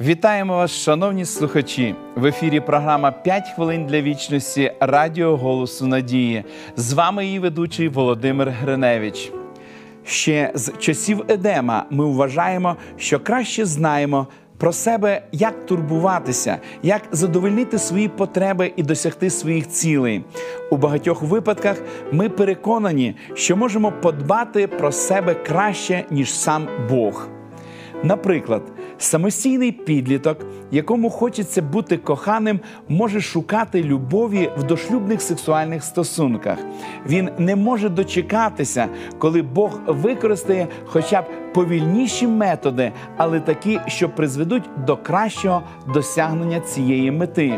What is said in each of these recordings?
Вітаємо вас, шановні слухачі! В ефірі програма «5 хвилин для вічності Радіо Голосу Надії. З вами її ведучий Володимир Гриневич. Ще з часів Едема ми вважаємо, що краще знаємо про себе, як турбуватися, як задовольнити свої потреби і досягти своїх цілей. У багатьох випадках ми переконані, що можемо подбати про себе краще, ніж сам Бог. Наприклад, самостійний підліток, якому хочеться бути коханим, може шукати любові в дошлюбних сексуальних стосунках. Він не може дочекатися, коли Бог використає хоча б повільніші методи, але такі, що призведуть до кращого досягнення цієї мети.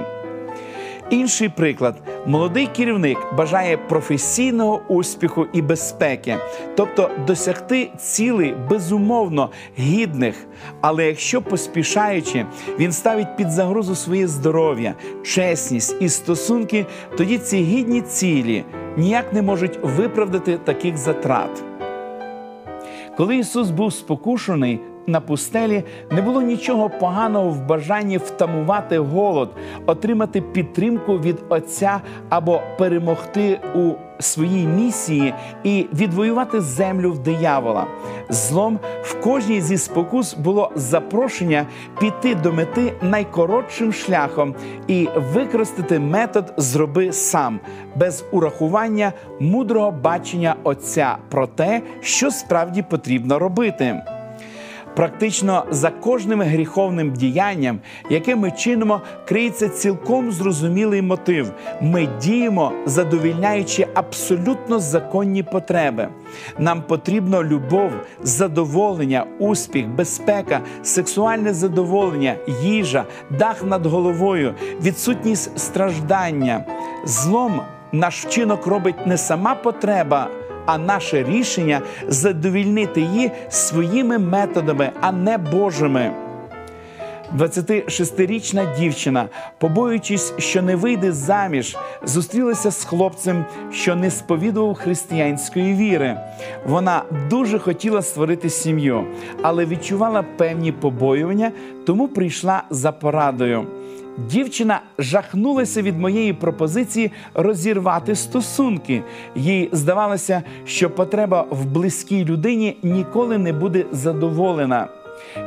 Інший приклад: молодий керівник бажає професійного успіху і безпеки, тобто досягти цілей безумовно гідних. Але якщо поспішаючи, він ставить під загрозу своє здоров'я, чесність і стосунки, тоді ці гідні цілі ніяк не можуть виправдати таких затрат. Коли Ісус був спокушений на пустелі, не було нічого поганого в бажанні втамувати голод, отримати підтримку від Отця або перемогти у своїй місії і відвоювати землю в диявола. Злом в кожній зі спокус було запрошення піти до мети найкоротшим шляхом і використати метод зроби сам без урахування мудрого бачення Отця про те, що справді потрібно робити. Практично за кожним гріховним діянням, яке ми чинимо, криється цілком зрозумілий мотив. Ми діємо, задовільняючи абсолютно законні потреби. Нам потрібно любов, задоволення, успіх, безпека, сексуальне задоволення, їжа, дах над головою, відсутність страждання. Злом наш вчинок робить не сама потреба а наше рішення задовільнити її своїми методами, а не Божими. 26-річна дівчина, побоюючись, що не вийде заміж, зустрілася з хлопцем, що не сповідував християнської віри. Вона дуже хотіла створити сім'ю, але відчувала певні побоювання, тому прийшла за порадою. Дівчина жахнулася від моєї пропозиції розірвати стосунки. Їй здавалося, що потреба в близькій людині ніколи не буде задоволена.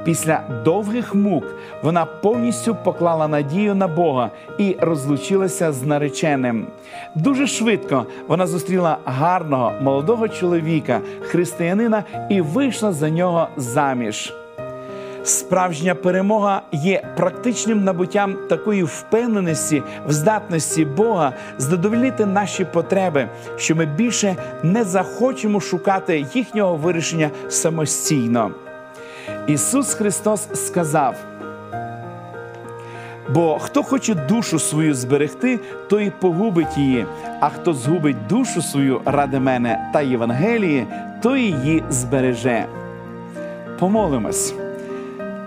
Після довгих мук вона повністю поклала надію на Бога і розлучилася з нареченим. Дуже швидко вона зустріла гарного молодого чоловіка, християнина, і вийшла за нього заміж. Справжня перемога є практичним набуттям такої впевненості в здатності Бога задовольнити наші потреби, що ми більше не захочемо шукати їхнього вирішення самостійно. Ісус Христос сказав. Бо хто хоче душу свою зберегти, той погубить її, а хто згубить душу свою ради мене та Євангелії, той її збереже. Помолимось.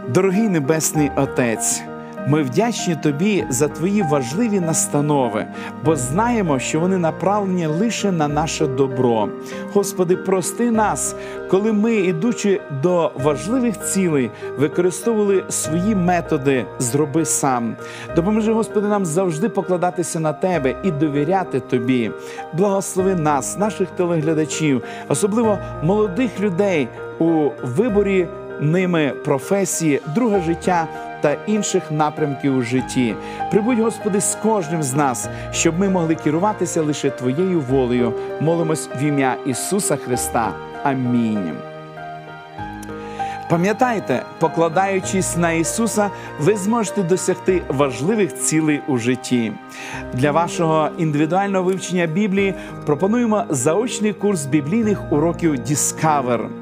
Дорогий Небесний Отець, ми вдячні Тобі за Твої важливі настанови, бо знаємо, що вони направлені лише на наше добро. Господи, прости нас, коли ми, ідучи до важливих цілей, використовували свої методи зроби сам. Допоможи, Господи, нам завжди покладатися на Тебе і довіряти Тобі. Благослови нас, наших телеглядачів, особливо молодих людей у виборі ними професії, друге життя та інших напрямків у житті. Прибудь, Господи, з кожним з нас, щоб ми могли керуватися лише Твоєю волею. Молимось в ім'я Ісуса Христа. Амінь. Пам'ятайте, покладаючись на Ісуса, ви зможете досягти важливих цілей у житті. Для вашого індивідуального вивчення Біблії пропонуємо заочний курс біблійних уроків Discover.